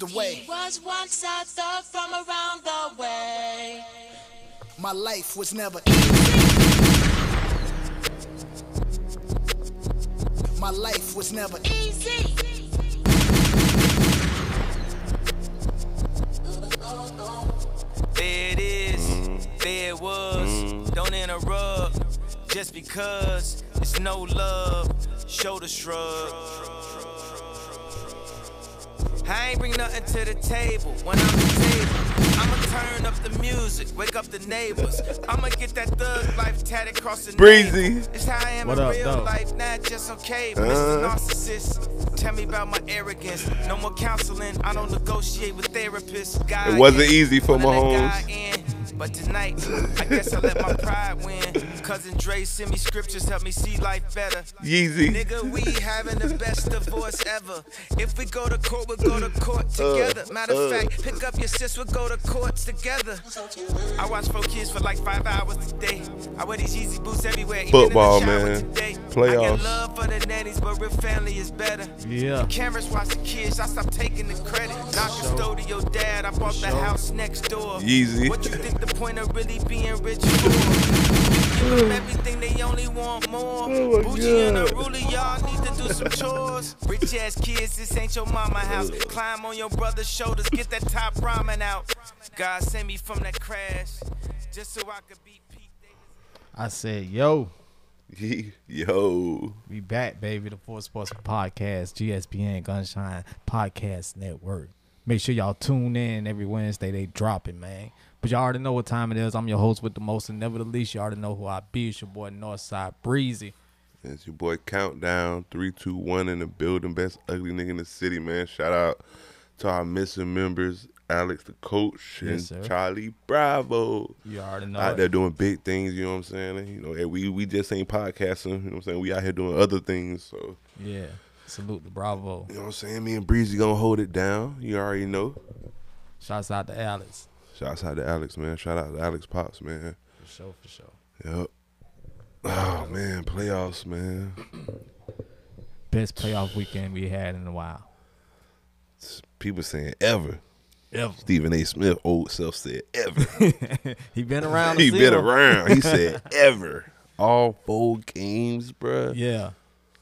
the way. He was once a thug from around the way. My life was never easy. My life was never easy. Easy. There it is, there it was. Don't interrupt, just because it's no love. Shoulder shrug. I ain't bring nothing to the table when I'm the table. I'ma turn up the music, wake up the neighbors. I'ma get that thug life tatted across the Breezy. navel. It's how I am What in up, real though? life, not just okay. Mr. Uh-huh. Narcissist, tell me about my arrogance. No more counseling, I don't negotiate with therapists. God It wasn't in, easy for wanna let Mahomes. God in. But tonight, I guess I let my pride win. Cousin Dre send me scriptures, help me see life better. Yeezy. Nigga, we having the best divorce ever. If we go to court, we'll go to court uh, together. Matter of uh. fact, pick up your sis, we'll go to courts together. I watch four kids for like five hours today. I wear these Yeezy boots everywhere. even in the Football, man. Today. I Playoffs. get love for the nannies, but real family is better. Yeah. Cameras watch the kids, I stop taking the credit. Not custodial dad, I bought the house next door. Yeezy. What you think the point of really being rich for? Give them everything, they only want more. Oh my Bougie and God. unruly, y'all need to do some chores. Rich ass kids, this ain't your mama house. Climb on your brother's shoulders, get that top ramen out. God send me from that crash, just so I could beat Pete Davis. I said, yo, Yo. we back, baby. The Four Sports Podcast, GSPN Gunshine Podcast Network. Make sure y'all tune in every Wednesday. They dropping, man. But y'all already know what time it is. I'm your host with the most, and never the least. You all already know who I be. It's your boy Northside Breezy. It's your boy Countdown. Three, two, one in the building. Best ugly nigga in the city, man. Shout out to our missing members, Alex the coach and sir. Charlie Bravo. You already know. out it. there doing big things, you know what I'm saying? You know, and we we just ain't podcasting, you know what I'm saying? We out here doing other things. So, Yeah. Salute the Bravo. you know what I'm saying? Me and Breezy gonna hold it down. You already know. Shouts out to Alex. Shouts out to Alex, man. Shout out to Alex Pops, man. For sure, for sure. Yep. Oh man, playoffs, man. Best playoff weekend we had in a while. People saying ever. Ever. Stephen A. Smith, old self said ever. he been around. he been around. He said ever. All four games, bruh. Yeah,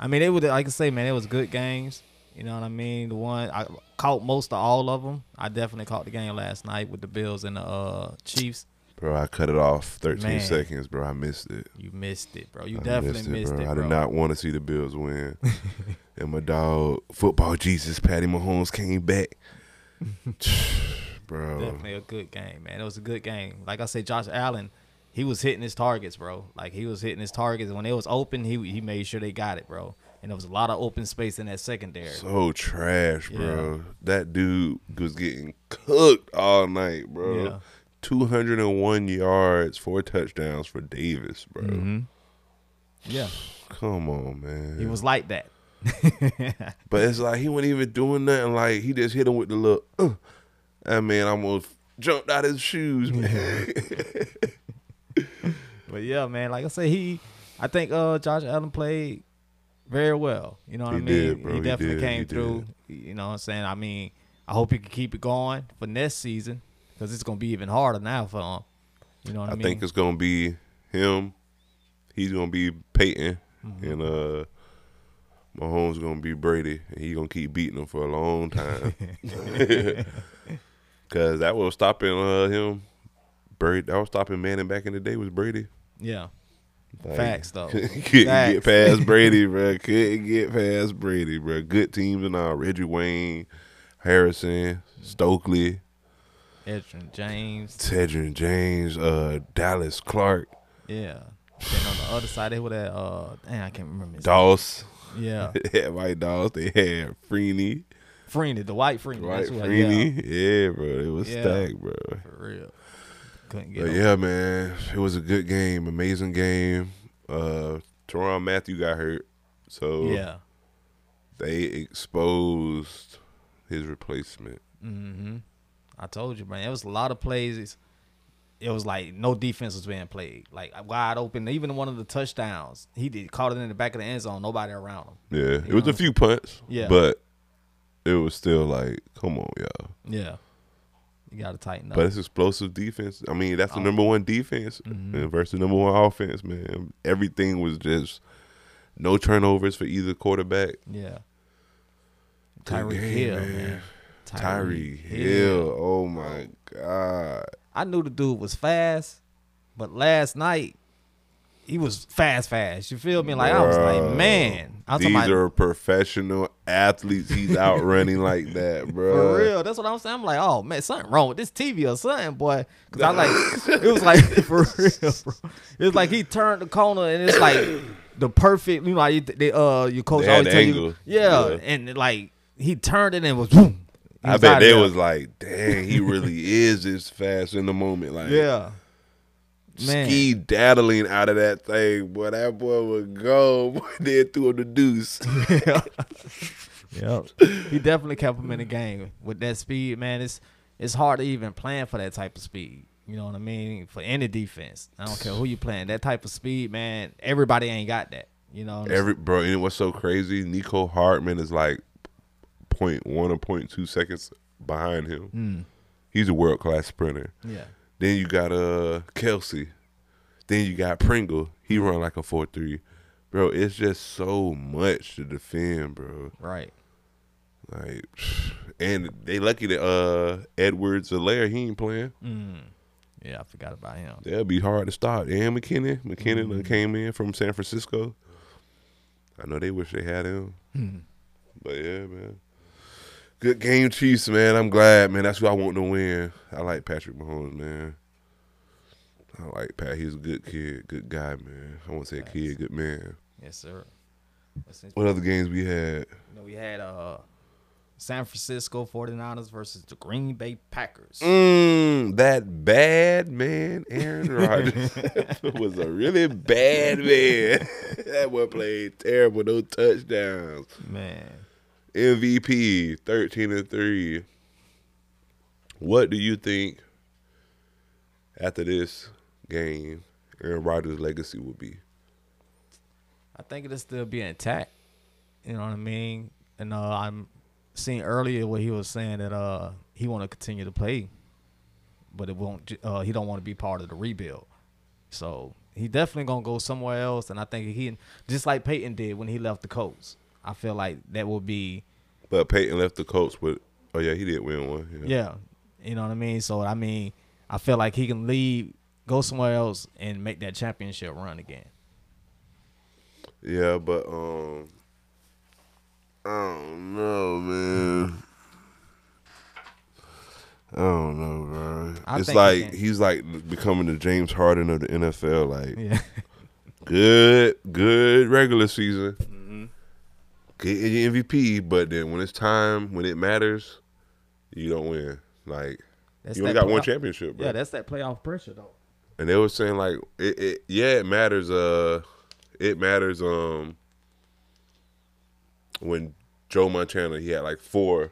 I mean, it was like I say, man, it was good games. You know what I mean? The one I caught most of all of them. I definitely caught the game last night with the Bills and the uh, Chiefs. Bro, I cut it off 13 Man. seconds, bro. I missed it. You missed it, bro. You I definitely missed it, bro. I did not want to see the Bills win. and my dog, football Jesus, Patty Mahomes came back. bro. Definitely a good game, man. It was a good game. Like I said, Josh Allen, he was hitting his targets, bro. Like he was hitting his targets. And when it was open, he he made sure they got it, bro. And there was a lot of open space in that secondary. So trash, bro. That dude was getting cooked all night, bro. Yeah. 201 yards, four touchdowns for Davis, bro. Mm-hmm. Yeah, Come on, man. he was like that. But it's like he wasn't even doing nothing. Like he just hit him with the look. Uh, that man almost jumped out his shoes, man. But yeah, man, like I say, he, I think uh Josh Allen played very well. You know what He I mean? did, bro. He definitely did. came He through. You know what I'm saying? I mean, I hope he can keep it going for next season because it's gonna be even harder now for him. You know what I, I mean? I think it's gonna be him. He's gonna be Peyton, Mm-hmm. and uh, Mahomes gonna be Brady, and he gonna keep beating him for a long time. Cause that was stopping uh, him. Brady, that was stopping Manning back in the day was Brady. Yeah, Like, facts though. Couldn't get past Brady, bro. Couldn't get past Brady, bro. Good teams and all. Reggie Wayne, Harrison, Stokely, Edgerrin James. Edgerrin James, uh, Dallas Clark, Yeah. Then on the other side, they were that. Uh, dang, I can't remember. His Doss. name. Yeah, They had White Dogs. They had Freeney, Freeney, the white Freeney. White that's who I- Freeney. Yeah. bro. It was Yeah. stacked, bro. For real. Couldn't get. But yeah, man, it was a good game, amazing game. Uh, Tyrann Mathieu got hurt, so Yeah. they exposed his replacement. Mm-hmm. I told you, man. It was a lot of plays. It was like no defense was being played, like wide open. Even one of the touchdowns, he did caught it in the back of the end zone. Nobody around him. Yeah, it was know? a few punts. Yeah. but it was still like, come on, y'all. Yeah. You gotta tighten up. But it's explosive defense. I mean, that's the Oh. number one defense Mhm. and versus number one offense, man. Everything was just no turnovers for either quarterback. yeah. Tyreek game, Hill, man. man. Tyreek Hill. Oh my god. I knew the dude was fast, but last night he was fast, fast. You feel me? Like I was like, man, These about, are professional athletes. He's out running like that, bro. for real. That's what I'm saying. I'm like, oh man, something wrong with this TV or something, boy. Because I like, it was like for real, bro. It was like he turned the corner and it's like the perfect. You know, you, they, uh, your coach always tell you, yeah, Yeah. and like he turned it and it was boom. I bet they there. was like, dang, he really is this fast in the moment. Like, yeah, man. ski daddling out of that thing, boy. That boy would go. Boy, they threw him the deuce. Yep. he definitely kept him in the game with that speed, man. It's it's hard to even plan for that type of speed. You know what I mean? For any defense, I don't care who you playing. That type of speed, man. Everybody ain't got that. You know. what Every bro, and what's so crazy? Mecole Hardman is like point one or point two seconds behind him. Mm. He's a world class sprinter. Yeah. Then you got uh Kelce. Then you got Pringle. He run like a four three. Bro, it's just so much to defend, bro. Right. Like, and they lucky that uh Edwards-Helaire he ain't playing. Mm. Yeah, I forgot about him. That'd be hard to stop. And McKinnon, McKinnon done came in from San Francisco. I know they wish they had him, Hmm. but yeah, man. Good game, Chiefs, man. I'm glad, man. That's who I want to win. I like Patrick Mahomes, man. I like Pat. He's a good kid, good guy, man. I won't say Thanks. kid, good man. Yes, sir. What other games we had? You know, we had uh San Francisco 49ers versus the Green Bay Packers. Mm, that bad man, Aaron Rodgers, was a really bad man. that one played terrible, no touchdowns. Man. MVP, thirteen and three. What do you think after this game, Aaron Rodgers' legacy will be? I think it'll still be intact. You know what I mean? And uh, I'm seeing earlier what he was saying that uh he want to continue to play, but it won't. Uh, he don't want to be part of the rebuild. So he definitely gonna go somewhere else. And I think he just like Peyton did when he left the Colts. I feel like that will be But Peyton left the Colts with. Oh yeah, he did win one. Yeah. yeah. You know what I mean? So I mean, I feel like he can leave, go somewhere else, and make that championship run again. Yeah, but um, I don't know, man. I don't know, bro. I it's think he like he's like becoming the James Harden of the NFL. Like Yeah. good, good regular season. Get your MVP, but then when it's time, when it matters, you don't win. Like That's you only got one championship, bro. Yeah, that's that playoff pressure though. and they were saying like it, it yeah it matters uh it matters um when Joe Montana he had like four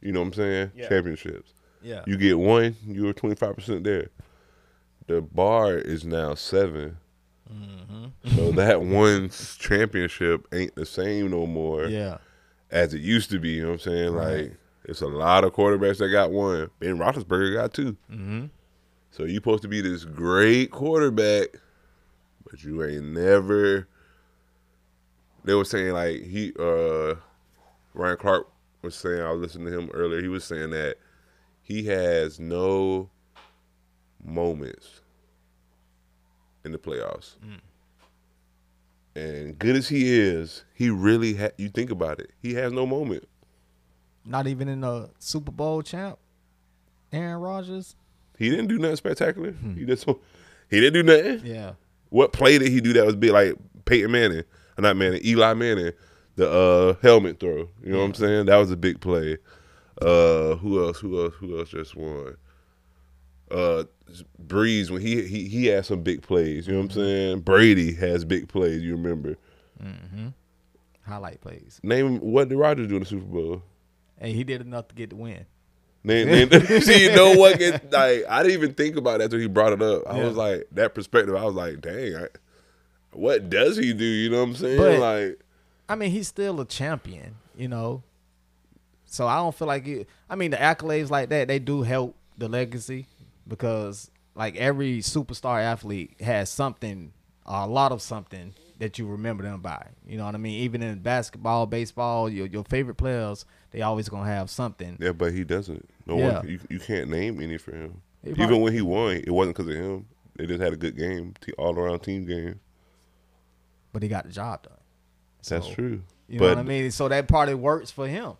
you know what I'm saying Yeah. championships Yeah. you get one you were 25% there the bar is now 7 Mm-hmm. so that one championship ain't the same no more yeah. as it used to be you know what I'm saying Right. like it's a lot of quarterbacks that got one Ben Roethlisberger got two Mm-hmm. so you supposed to be this great quarterback, but you ain't never. They were saying like he, uh Ryan Clark was saying. I was listening to him earlier. He was saying that he has no moments in the playoffs. And good as he is, he really ha- you think about it, he has no moment. Not even in the Super Bowl champ, Aaron Rodgers. He didn't do nothing spectacular. He just he didn't do nothing. Yeah. What play did he do that was big like Peyton Manning? Uh, Not Manning, Eli Manning, the uh, helmet throw. You know what I'm saying? That was a big play. Uh, who else? Who else? Who else just won? Uh, Breeze when he he he had some big plays. You know what I'm saying? Brady has big plays. You remember? Mm-hmm. Highlight plays. Name what did Rodgers do in the Super Bowl? And he did enough to get the win. Name, name, see, you know what? Get, like I didn't even think about that until he brought it up. I Yeah. was like, that perspective. I was like, dang, I, what does he do? You know what I'm saying? But- like, I mean, he's still a champion, you know. So I don't feel like it. I mean, the accolades like that they do help the legacy because like every superstar athlete has something, a lot of something that you remember them by. You know what I mean? Even in basketball, baseball, your your favorite players, they always gonna have something. Yeah, but he doesn't. No Yeah. one. You, you can't name any for him. He Even when he won, it wasn't because of him. They just had a good game, all around team game. But he got the job done. That's true. You but know what I mean? So that part it works for him.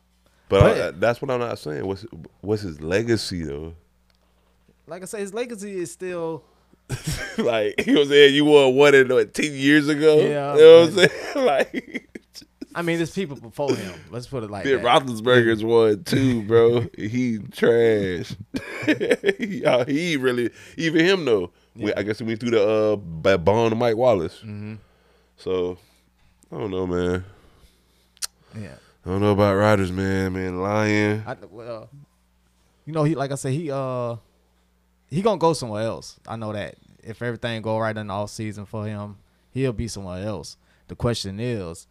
but, uh, but- I- that's what I'm not saying. What's what's his legacy though? Like I say, his legacy is still like you know what I'm saying, you won one in what, ten years ago. Yeah, you know what I'm saying? like I mean, there's people before him. Let's put it like Ben that. Roethlisberger's won too, bro. he trash. he, uh, he really even him though. We- I guess we went through the uh Bond of Mike Wallace. Mm-hmm. So I don't know, man. Yeah. I don't know about Riders, man. Man, lying. I, well, you know, he like I said, he uh, he gonna go somewhere else. I know that if everything go right in the off season for him, he'll be somewhere else. The question is,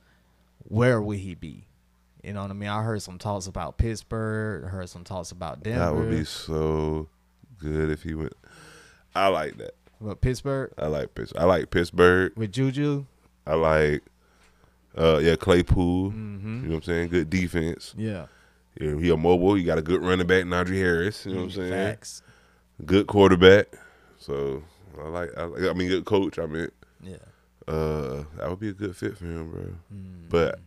where will he be? You know what I mean? I heard some talks about Pittsburgh. I heard some talks about Denver. That would be so good if he went. I like that. but Pittsburgh I like Pittsburgh. I like Pittsburgh. with Juju. I like, uh, yeah, Claypool. Mm-hmm. You know what I'm saying? Good defense. Yeah, Yeah, he a mobile. He got a good running back, Najee Harris. You know what I'm saying? facts. Good quarterback. So I like. I, like- I mean, good coach. I mean, Yeah, uh, that would be a good fit for him, bro. Mm. But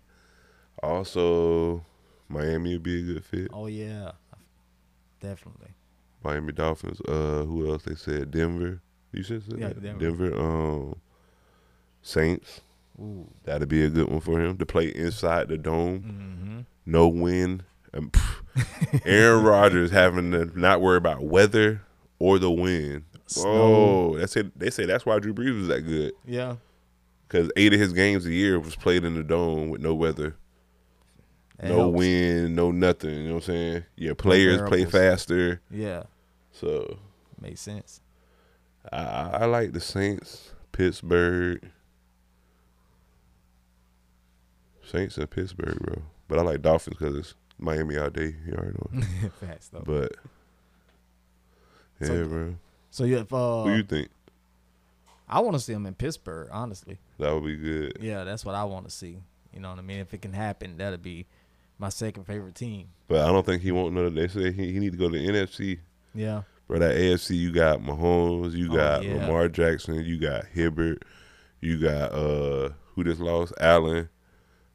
also, Miami would be a good fit. oh yeah, definitely. Miami Dolphins. Uh, who else? They said Denver. You said Yeah, that? Denver. Denver. Um, Saints. Ooh, That'd be a good one for him to play inside the dome. mm-hmm. No wind. Pff, Aaron Rodgers having to not worry about weather or the wind. Snow. Oh, that's it. They say that's why Drew Brees was that good yeah. because eight of his games a year was played in the dome with no weather, That no helps. wind, no nothing. You know what I'm saying? Yeah, players play faster. Yeah, So makes sense. I, I I like the Saints, Pittsburgh, Saints and Pittsburgh, bro. But I like Dolphins because it's Miami all day. You already know. Facts though. But yeah, So- bro. So yeah, if, uh, Who you think I want to see him in Pittsburgh. Honestly, that would be good? yeah, that's what I want to see. You know what I mean? If it can happen, that'd be my second favorite team. But I don't think he won't know. That they say he, he need to go to the NFC. Yeah, Bro, that AFC, you got Mahomes, you Oh, got yeah. Lamar Jackson, you got Herbert, you got uh who just lost Allen,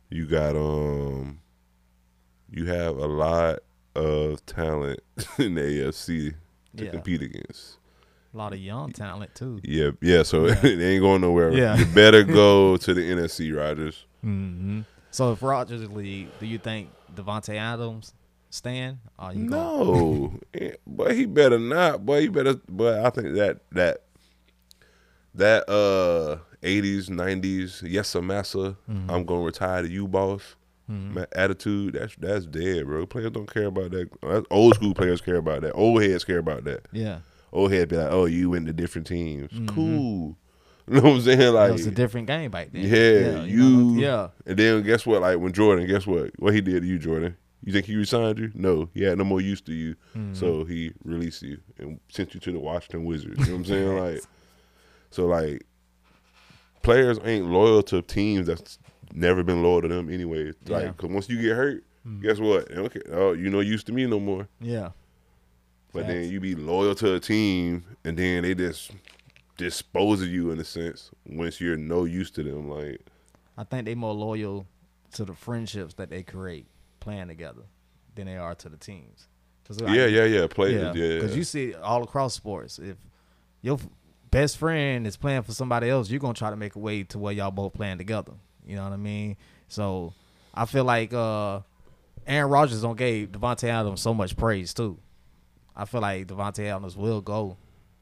you got um, you have a lot of talent in the AFC to Yeah. compete against. a lot of young talent too. Yeah, yeah. So Yeah. it ain't going nowhere. Yeah. You better go to the NFC, Rodgers. Mm-hmm. So if Rodgers leave, do you think Davante Adams stand? Or you No, Eh, but he better not. Boy, he better. But I think that that that uh eighties, nineties, yes sir, massa. Mm-hmm. I'm gonna retire to you, boss. Ma- Attitude. That's that's dead, bro. Players don't care about that. That's old school players care about that. Old heads care about that. yeah, Old heads be like, oh, you went to different teams. Cool. You know what I'm saying? it Like, was a different game back then. yeah, you. you. know, yeah, And then guess what? Like when Jordan, guess what? What he did to you, Jordan? You think he resigned you? No, he had no more use to you, Mm-hmm. so he released you and sent you to the Washington Wizards. You know what I'm saying? like, so like, players ain't loyal to teams that's never been loyal to them anyway. Like, Yeah. 'cause once you get hurt, Mm-hmm. guess what? Okay, oh, you no use to me no more. yeah. But then you be loyal to a team, and then they just dispose of you in a sense once you're no use to them. Like, I think they more loyal to the friendships that they create playing together than they are to the teams. 'Cause, yeah, yeah, yeah, players, yeah, Because you see all across sports. If your best friend is playing for somebody else, you're gonna try to make a way to where y'all both playing together. You know what I mean? So I feel like uh, Aaron Rodgers don't gave Davante Adams so much praise too. I feel like Davante Adams will go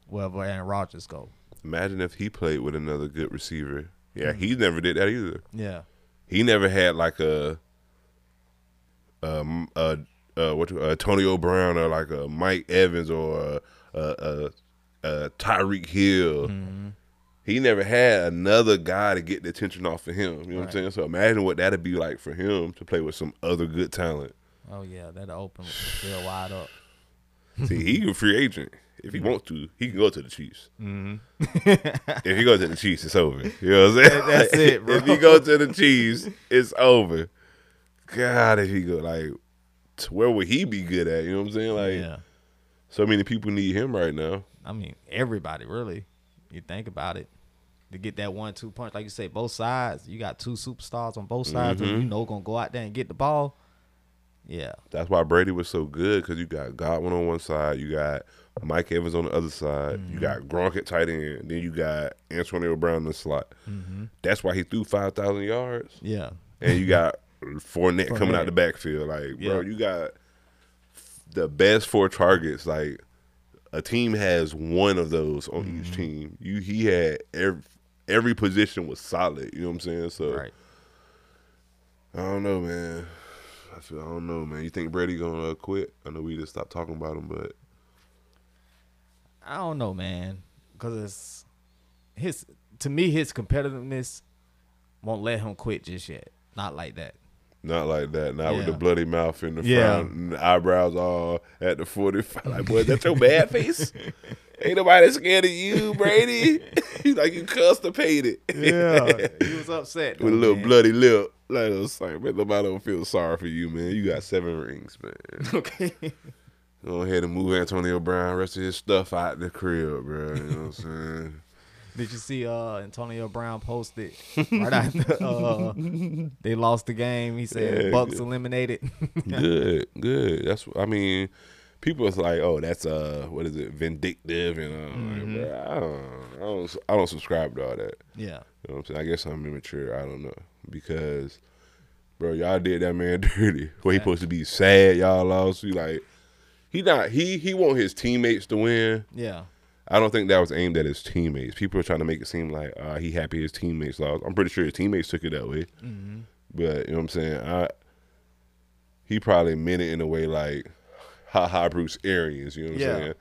wherever Aaron Rodgers go. Imagine if he played with another good receiver. Yeah, Hmm. he never did that either. Yeah. He never had like a um a uh what Antonio Brown or like a Mike Evans or a, a, a, a Tyreek Hill. Mm-hmm. He never had another guy to get the attention off of him. You know what I'm saying? So imagine what that'd be like for him to play with some other good talent. Oh yeah, that'll open field wide up. See, he a free agent. If he wants to, he can go to the Chiefs. Mm-hmm. if he goes to the Chiefs, it's over. You know what I'm saying? That's it, bro. if he goes to the Chiefs, it's over. God, if he go like, where would he be good at? You know what I'm saying? Like, yeah, so many people need him right now. I mean everybody really. You think about it. To get that one-two punch, like you say, both sides. You got two superstars on both sides, who you mm-hmm. know gonna go out there and get the ball. Yeah, That's why Brady was so good because you got Godwin on one side, you got Mike Evans on the other side, you mm-hmm. got Gronk at tight end, then you got Antonio Brown in the slot. Mm-hmm. That's why he threw five thousand yards, yeah, and you got Fournette, coming out Fournette. the backfield. Like, bro, you got the best four targets. Like, a team has one of those on Mm-hmm. each team. You he had every every position was solid. You know what I'm saying? So right. I don't know, man. I feel I don't know, man. You think Brady gonna uh, quit? I know we just stopped talking about him, but I don't know, man, because it's his. To me, his competitiveness won't let him quit just yet. Not like that. Not like that. Not with the bloody mouth in the Yeah. front, and the eyebrows all at the forty five. Like, boy, that's your bad face? Ain't nobody scared of you, Brady. like you constipated. Yeah, he was upset with a little man. bloody lip. Like I was like, man, nobody don't feel sorry for you, man. You got seven rings, man. Okay. Go ahead and move Antonio Brown, rest of his stuff out the crib, bro. You know what I'm saying? Did you see uh Antonio Brown posted right after uh they lost the game? He said Yeah, Bucks good. eliminated. good, good. That's I mean, people is like, oh, that's uh, what is it, vindictive and uh, Mm-hmm. like, I don't, I don't, I don't subscribe to all that. yeah. You know what I'm saying? I guess I'm immature. I don't know because, bro, y'all did that man dirty. Where he supposed to be sad, y'all lost. You like, he not he he want his teammates to win. Yeah. I don't think that was aimed at his teammates. People are trying to make it seem like uh, he happy his teammates lost. I'm pretty sure his teammates took it that way. Mm-hmm. But you know what I'm saying? I he probably meant it in a way like, ha ha, Bruce Arians. You know what Yeah. I'm saying?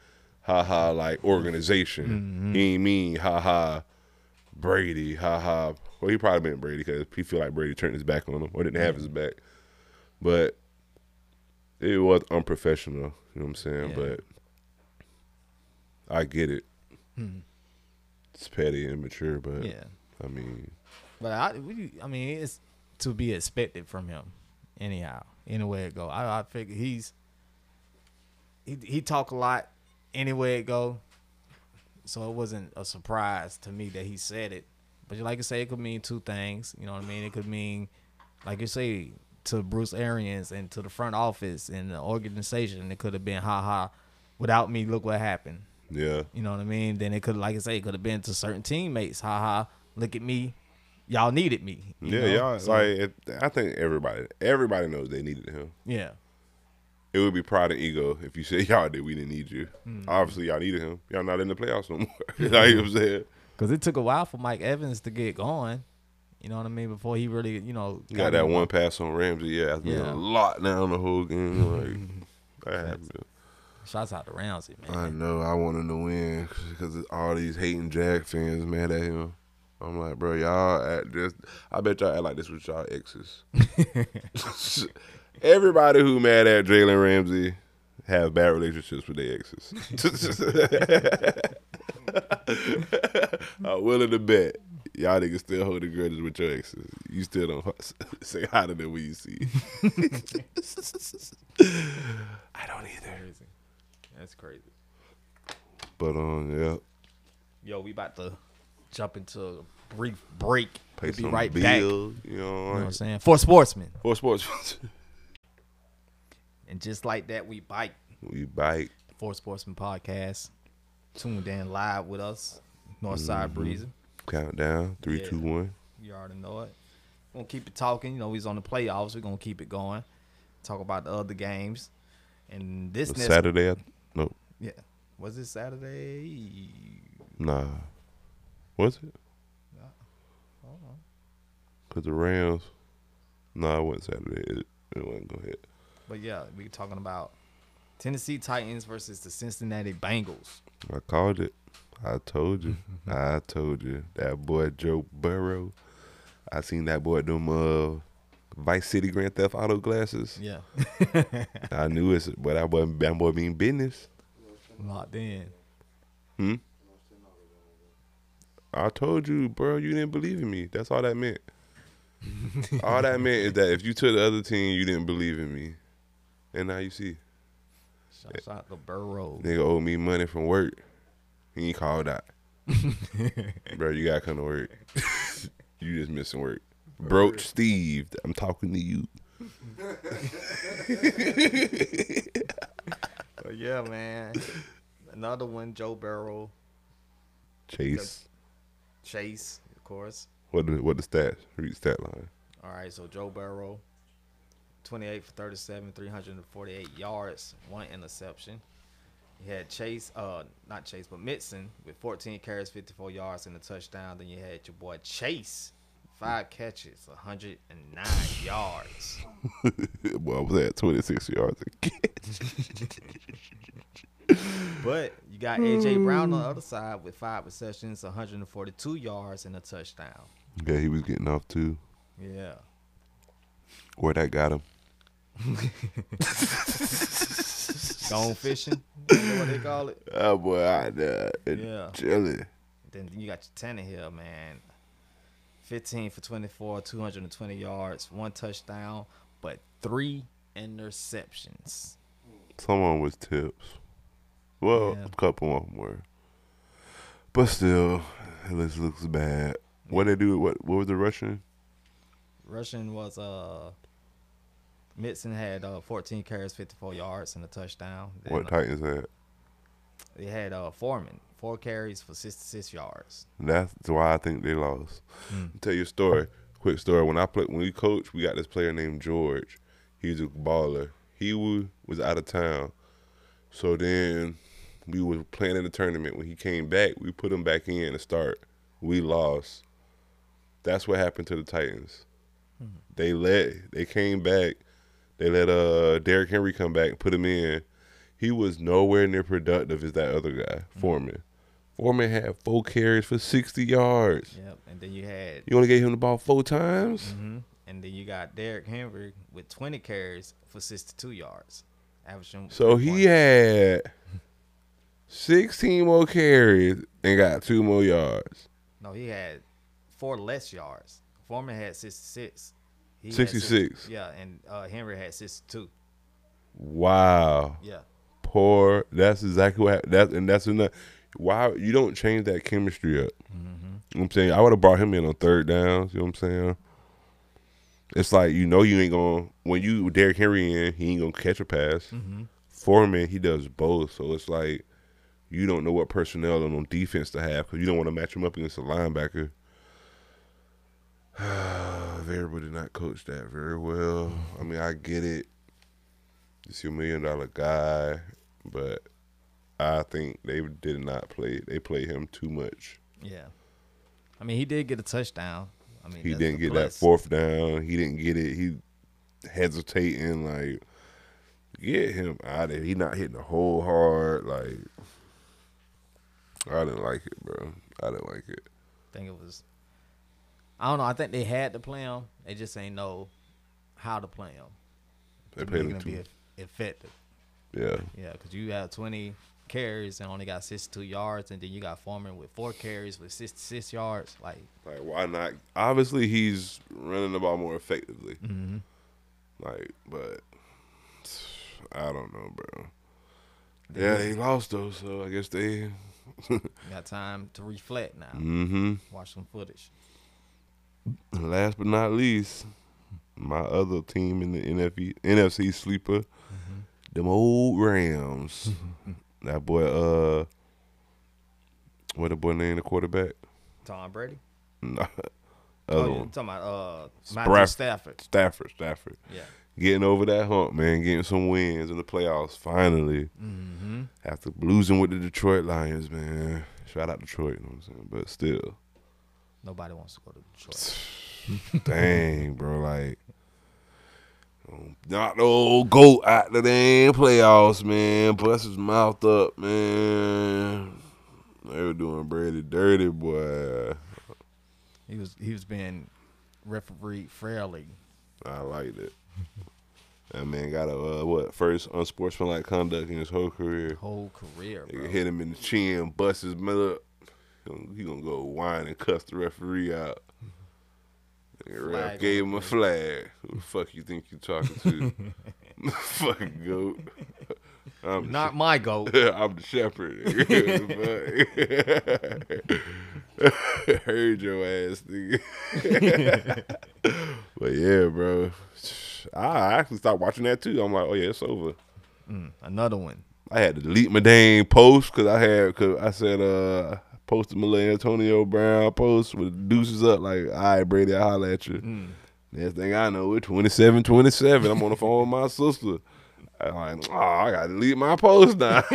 Ha ha, like organization. Mm-hmm. He ain't mean ha ha, Brady. Ha ha. Well, he probably meant Brady because he feel like Brady turned his back on him or didn't have his mm-hmm. back. But it was unprofessional. You know what I'm saying? Yeah. But I get it. Hmm. It's petty and immature, but Yeah. I mean, But I, we, I mean, it's to be expected from him, anyhow. Anywhere it go, I, I figure he's he he talk a lot anywhere it go, so it wasn't a surprise to me that he said it. But you like I say, it could mean two things. You know what I mean? It could mean, like you say, to Bruce Arians and to the front office and the organization. It could have been, ha ha, without me, look what happened. Yeah. You know what I mean? Then it could, like I say, it could have been to certain teammates. Ha ha! Look at me, y'all needed me. Yeah, know? y'all So, like it, I think everybody everybody knows they needed him. yeah, It would be pride and ego if you said y'all did we didn't need you. Hmm. Obviously y'all needed him. Y'all not in the playoffs no more. you know what I'm saying? because it took a while for Mike Evans to get going. You know what I mean? Before he really, you know, You got that one pass on Ramsey, yeah, that's Yeah. a lot now in the whole game. Like that happened. Shouts out to Ramsey, man. I know. I want him to win because all these hating Jack fans mad at him. I'm like, bro, y'all act just. I bet y'all act like this with y'all exes. Everybody who mad at Jalen Ramsey have bad relationships with their exes. I'm willing to bet y'all niggas still holding grudges with your exes. You still don't say hi to them when you see. I don't either. Crazy. That's crazy. But um, yeah. Yo, we about to jump into a brief break. Pay We'll be some right back. You bills, You know, know what I'm saying? For sportsmen. For sports, And just like that, we bite. we bite. For Sportsman Podcast. Tuned in live with us. Northside Mm-hmm. Breezer. Countdown. Three, Yeah. two, one. You already know it. We're gonna keep it talking. You know, he's on the playoffs. We're gonna keep it going. Talk about the other games. And this next Saturday. I, no, Yeah. Was it Saturday? nah. Was it? Cause the Rams. Nah, it wasn't Saturday. It, it wasn't. Go ahead. But yeah, we talking about Tennessee Titans versus the Cincinnati Bengals. I called it. I told you. I told you. That boy Joe Burrow. I seen that boy them uh Vice City Grand Theft Auto glasses. Yeah. I knew it's, but I wasn't. That boy mean business. Locked in. Hmm. I told you, bro. You didn't believe in me. That's all that meant. all that meant is that if you took the other team, you didn't believe in me, and now you see, Shouts out to Burrow. nigga owe me money from work. He ain't called out. bro, you gotta come to work. you just missing work. Broach Steve, I'm talking to you. But yeah, man. Another one, Joe Burrow. Chase. Chase, of course. What the what the stats? Read stat line. All right, so Joe Burrow, 28 for 37, 348 yards, one interception. You had Chase, uh, not Chase, but Mixon with 14 carries, 54 yards, and a touchdown. Then you had your boy Chase, five catches, 109 yards. well, I was at 26 yards a catch. But you got AJ Brown on the other side with five receptions, 142 yards, and a touchdown. yeah, he was getting off too. Yeah. Where that got him? Gone fishing. You know what they call it? Oh boy, I uh, Yeah. chilling. Then you got your Tannehill, man. 15 for 24, 220 yards, one touchdown, but three interceptions. Someone was tips. Well, Yeah. a couple of them were, but still, it looks looks bad. What they do? What what was the rushing? Russian was uh Mixon had uh 14 carries, 54 yards, and a touchdown. Then, What uh, Titans had? They had uh Foreman, four carries for 66 yards. That's why I think they lost. Hmm. Tell you a story. Quick story. When I played, when we coached, we got this player named George. He was a baller. He was, was out of town. So then we was playing in the tournament. When he came back, we put him back in to start. We lost. That's what happened to the Titans. They let they came back. They let uh Derrick Henry come back and put him in. He was nowhere near productive as that other guy, Foreman. Foreman had four carries for sixty yards. Yep. And then you had You only gave him the ball four times. Mm-hmm. and then you got Derrick Henry with 20 carries for 62 yards. Averaging So he had sixteen more carries and got two more yards. No, he had four less yards. Foreman had 66. He had 66. six- yeah, and uh, Henry had 62. Wow. Yeah. Poor. That's exactly what hap- that and that's enough. Why you don't change that chemistry up? Mm-hmm. You know what I'm saying? I would have brought him in on third downs. You know what I'm saying? It's like you know you ain't gonna when you Derrick Henry in, he ain't gonna catch a pass. Mm-hmm. Foreman, he does both, so it's like you don't know what personnel and on defense to have because you don't want to match him up against a linebacker. Vrabel did not coach that very well. I mean, I get it. It's your million dollar guy, but I think they did not play. They played him too much. Yeah. I mean, he did get a touchdown. I mean, He didn't get that fourth down. He didn't get it. He hesitating like get him out of. He not hitting the whole hard. Like I didn't like it, bro. I didn't like it. I think it was. I don't know. I think they had to play him. They just ain't know how to play him. They to played him be too. effective. Yeah. Yeah, because you have 20 carries and only got 62 yards, and then you got Foreman with four carries with 66 yards. Like, Like why not? Obviously, he's running the ball more effectively. mm-hmm. Like, but I don't know, bro. Yeah, they lost though, so I guess they. got time to reflect now. mm-hmm. Watch some footage. Last but not least, my other team in the NFC sleeper, them old Rams. that boy, uh, what the boy name the quarterback? Tom Brady. Nah, Oh, other you one. talking about uh, Matthew Stafford. Stafford, Stafford. Yeah. Getting over that hump, man. Getting some wins in the playoffs finally. Mm-hmm. After losing with the Detroit Lions, man. Shout out Detroit, you know what I'm saying? But still, Nobody wants to go to Detroit. dang, bro, like. Not the old goat out the damn playoffs, man. Bust his mouth up, man. They were doing Brady dirty, boy. He was he was being refereed fairly. I liked it. That man got a uh, what first unsportsmanlike conduct in his whole career. Whole career, bro. hit him in the chin, bust his mother up. He gonna go whine and cuss the referee out. Flag gave him a flag. Who the fuck you think you talking to? Fucking goat. I'm the Not my goat. I'm the shepherd. Heard your ass, nigga. but yeah, bro. I actually stopped watching that too. I'm like, oh yeah, it's over. Another one. I had to delete my dang post because I had cause I said uh posted little Antonio Brown post with deuces up like, all right, Brady, I holler at you. Next thing I know, it's 27 27. I'm on the phone with my sister. I'm like, oh, I gotta leave my post now.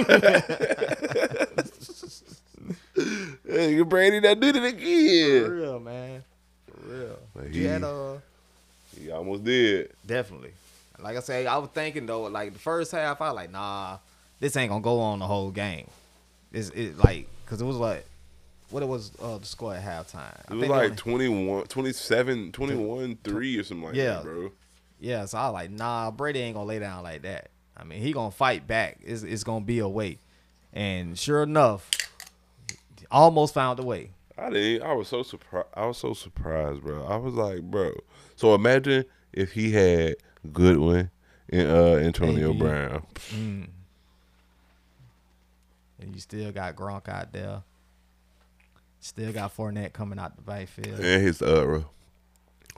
hey, Brady, that did it For again. real, man. For real. Like, You had he- uh He almost did. definitely. Like I said, I was thinking though, like the first half, I was like, nah, this ain't gonna go on the whole game. It's it like because it was like what it was uh, the score at halftime. I It was think like only- 21, 27, 21, 3 or something like Yeah. that, bro. Yeah, so I was like, nah, Brady ain't gonna lay down like that. I mean, he gonna fight back. It's, it's gonna be a way. And sure enough, almost found a way. I didn't. I was so surprised. I was so surprised, bro. I was like, bro. So imagine if he had Godwin and uh, Antonio. Brown. And you still got Gronk out there. Still got Fournette coming out the backfield. And his uh,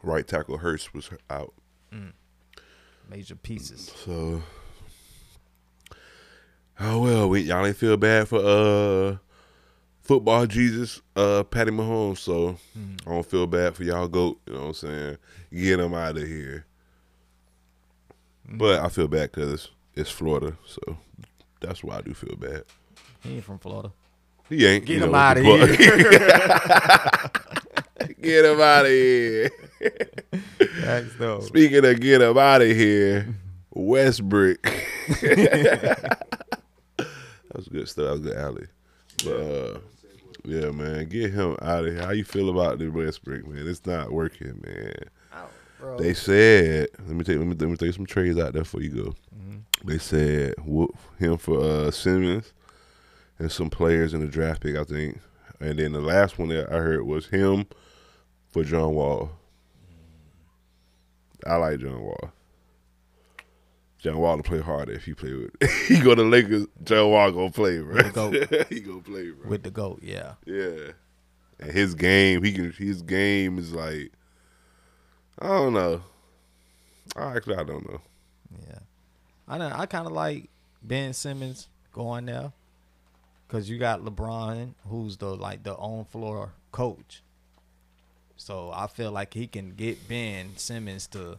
right tackle Hurst was out. Major pieces. So, oh well, we y'all ain't feel bad for uh football Jesus, uh Patty Mahomes. So I don't feel bad for y'all goat. You know what I'm saying? Get him out of here. But I feel bad because it's Florida, so that's why I do feel bad. He ain't from Florida. He ain't. Get him know, out of but- here. get him out of here. Thanks, though. Speaking of get him out of here, Westbrook. that was good stuff. That was good alley. But uh, yeah, man, get him out of here. How you feel about the Westbrook, man? It's not working, man. Bro. They said, let me take let me, let me take some trades out there before you go. They said whoop him for uh, Simmons and some players in the draft pick, I think. And then the last one that I heard was him for John Wall. I like John Wall. John Wall to play harder if he play with. he go to Lakers. John Wall gonna play, bro. The GOAT. he gonna play, bro. with the goat, yeah. Yeah. And his game, he can his game is like I don't know. I actually I don't know. Yeah, I know, I kind of like Ben Simmons going there because you got LeBron, who's the like the on floor coach. So I feel like he can get Ben Simmons to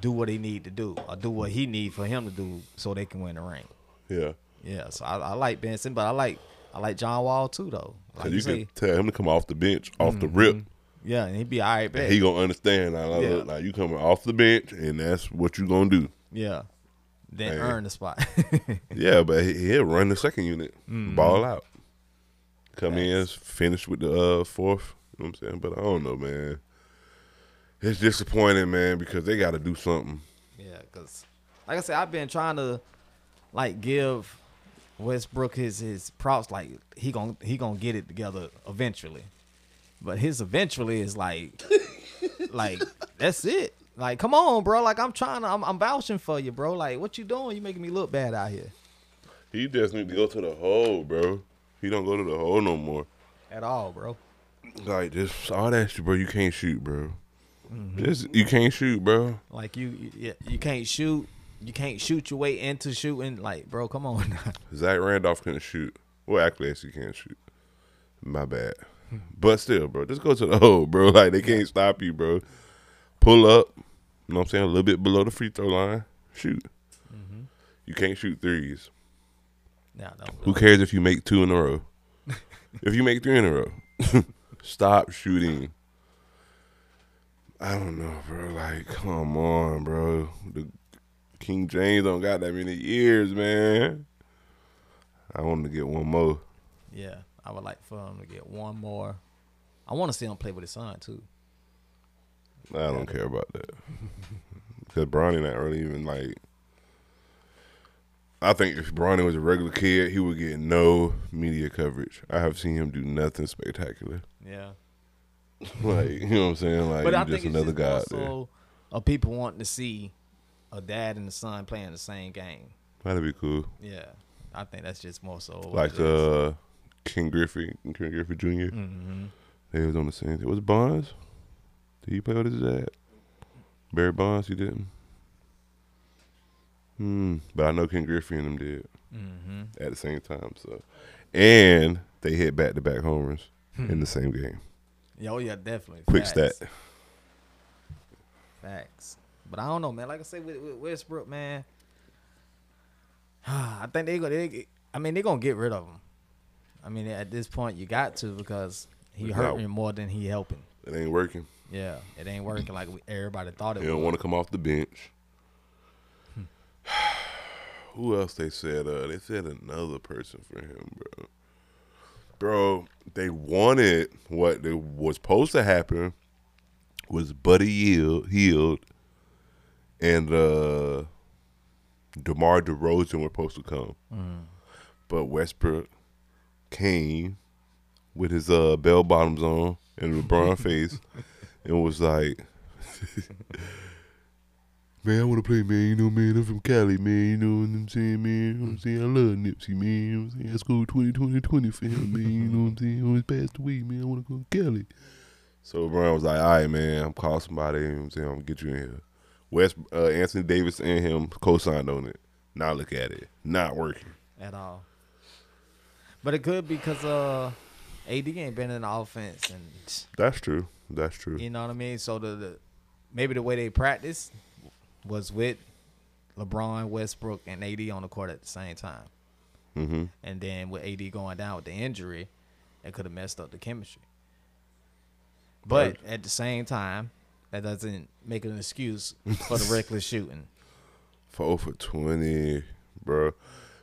do what he need to do or do what he need for him to do so they can win the ring. Yeah. Yeah, so I, I like Ben Simmons, but I like I like John Wall too though. Like Cause you you say, can tell him to come off the bench, off the rip. Mm-hmm. yeah, and he'd be all right back. And he gonna understand. Like, Yeah. like, you coming off the bench and that's what you gonna do. yeah, then Hey. earn the spot. Yeah, but he, he'll run the second unit, ball out, come in, finish with the uh, fourth. You know what I'm saying? But I don't know, man. It's disappointing, man, because they got to do something. Yeah, because like I said, I've been trying to like give Westbrook his his props. Like he gonna he gonna get it together eventually, but his eventually is like like that's it. Like come on, bro. Like I'm trying to I'm, I'm vouching for you, bro. Like what you doing? You making me look bad out here He just need to go to the hole, bro. He don't go to the hole no more. at all, bro. Like just all that shit, bro. You can't shoot, bro. Mm-hmm. Just you can't shoot, bro. Like you you, you can't shoot. You can't shoot your way into shooting. Like bro, come on. now. Zach Randolph couldn't shoot. Well, actually, he can't shoot. My bad. Hmm. But still, bro, just go to the hole, bro. Like they can't stop you, bro. Pull up. You know what I'm saying? A little bit below the free throw line. Shoot. Mm-hmm. You can't shoot threes. No, Who cares if you make two in a row? if you make three in a row, stop shooting. I don't know, bro. Like, come on, bro. The King James don't got that many years, man. I want to get one more. Yeah, I would like for him to get one more. I want to see him play with his son too. I don't care about that because Bronny not really even like. I think if Bronny was a regular kid, he would get no media coverage. I have seen him do nothing spectacular. Yeah. Like you know what I'm saying? Like But I he's think just it's another just guy more there. so of people wanting to see a dad and a son playing the same game. That'd be cool. Yeah. I think that's just more so Like it uh, Ken Griffey, Ken Griffey junior Mm-hmm. They was on the same. team. Was it Bonds? Did he play with his dad? Barry Bonds, he didn't. Hmm. But I know Ken Griffey and them did Mm-hmm. at the same time. So, and they hit back to back homers Hmm. in the same game. Yeah, oh yeah, definitely. Quick Facts. stat. Facts. But I don't know, man. Like I said with, with Westbrook, man. I think they go. They, I mean, they're gonna get rid of him. I mean, at this point, you got to because he hurting more than he helping. It ain't working. Yeah, it ain't working like we- everybody thought it He don't want to come off the bench. Who else they said? Uh, they said another person for him, bro. Bro, they wanted what they was supposed to happen was Buddy Hield, Healed and uh, DeMar DeRozan were supposed to come, but Westbrook came with his uh, bell bottoms on and LeBron face and was like. Man, I want to play, man. You know, man, I'm from Cali, man. You know what I'm saying, man? You know what I'm saying? I love Nipsey, man. You know what I'm saying? I scored 20, 20, 20 for him, man. You know what I'm saying? Always passed away, man. I want to go to Cali. So Bron was like, all right, man, I'm calling somebody. You know what I'm saying? I'm going to get you in here. West, uh, Anthony Davis and him co-signed on it. Now look at it. Not working. at all. But it could because uh, AD ain't been in the offense, and That's true. That's true. you know what I mean. So the, the maybe the way they practice was with LeBron, Westbrook, and AD on the court at the same time, hmm and then with AD going down with the injury, it could have messed up the chemistry. But at the same time, that doesn't make an excuse for the reckless shooting. Four for 20, bro.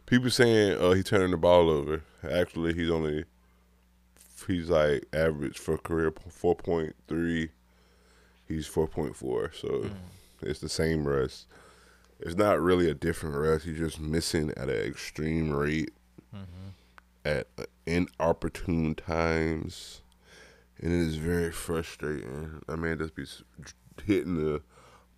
People saying uh, he turning the ball over. Actually, he's only he's like average for career four point three. He's four point four, so it's the same rest. It's not really a different rest. He's just missing at an extreme rate at uh, inopportune times, and it is very frustrating. I mean, just be hitting the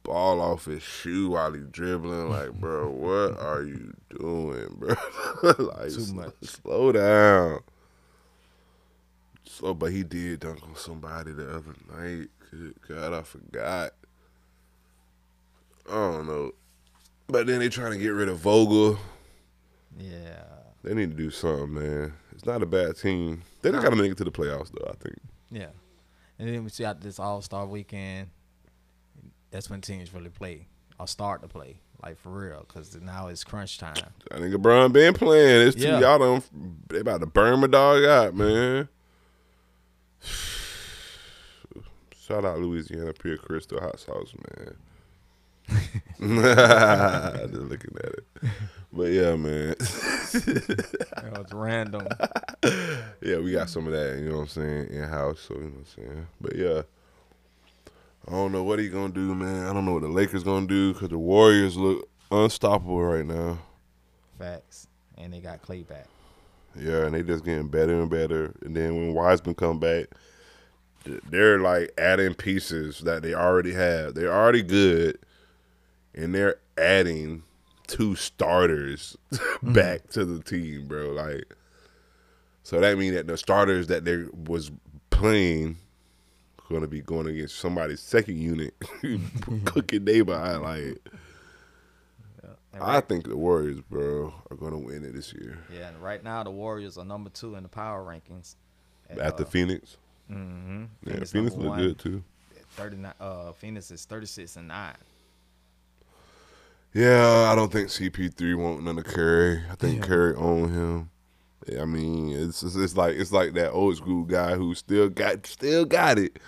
ball off his shoe while he's dribbling. Like, bro, what are you doing, bro? like, Too much. Slow down. So, but he did dunk on somebody the other night. Good God, I forgot. I don't know. But then they trying to get rid of Vogel. Yeah. They need to do something, man. It's not a bad team. They don't got to make it to the playoffs, though. I think. Yeah. And then we see out this All Star weekend. That's when teams really play or start to play, like for real, because now it's crunch time. I think LeBron been playing. It's Yeah. y'all done. They about to burn my dog out, man. Shout out Louisiana Pure Crystal Hot Sauce, man. Just looking at it, but yeah, man. it's random. yeah, we got some of that. You know what I'm saying in house. So you know what I'm saying. But yeah, I don't know what he gonna do, man. I don't know what the Lakers gonna do because the Warriors look unstoppable right now. Facts. And they got Clay back. Yeah, and they just getting better and better. And then when Wiseman come back, they're like adding pieces that they already have. They're already good, and they're adding two starters mm-hmm. back to the team, bro. Like, so that means that the starters that they was playing going to be going against somebody's second unit, cooking they behind. Like, And I think the Warriors, bro, are going to win it this year. yeah, and right now the Warriors are number two in the power rankings. At, After Phoenix, mm-hmm. yeah, Phoenix look good too. 39 uh Phoenix is 36 and 9. Yeah, I don't think CP3 want none of Curry. I think Curry own him. Yeah, I mean, it's, it's it's like it's like that old school guy who still got still got it,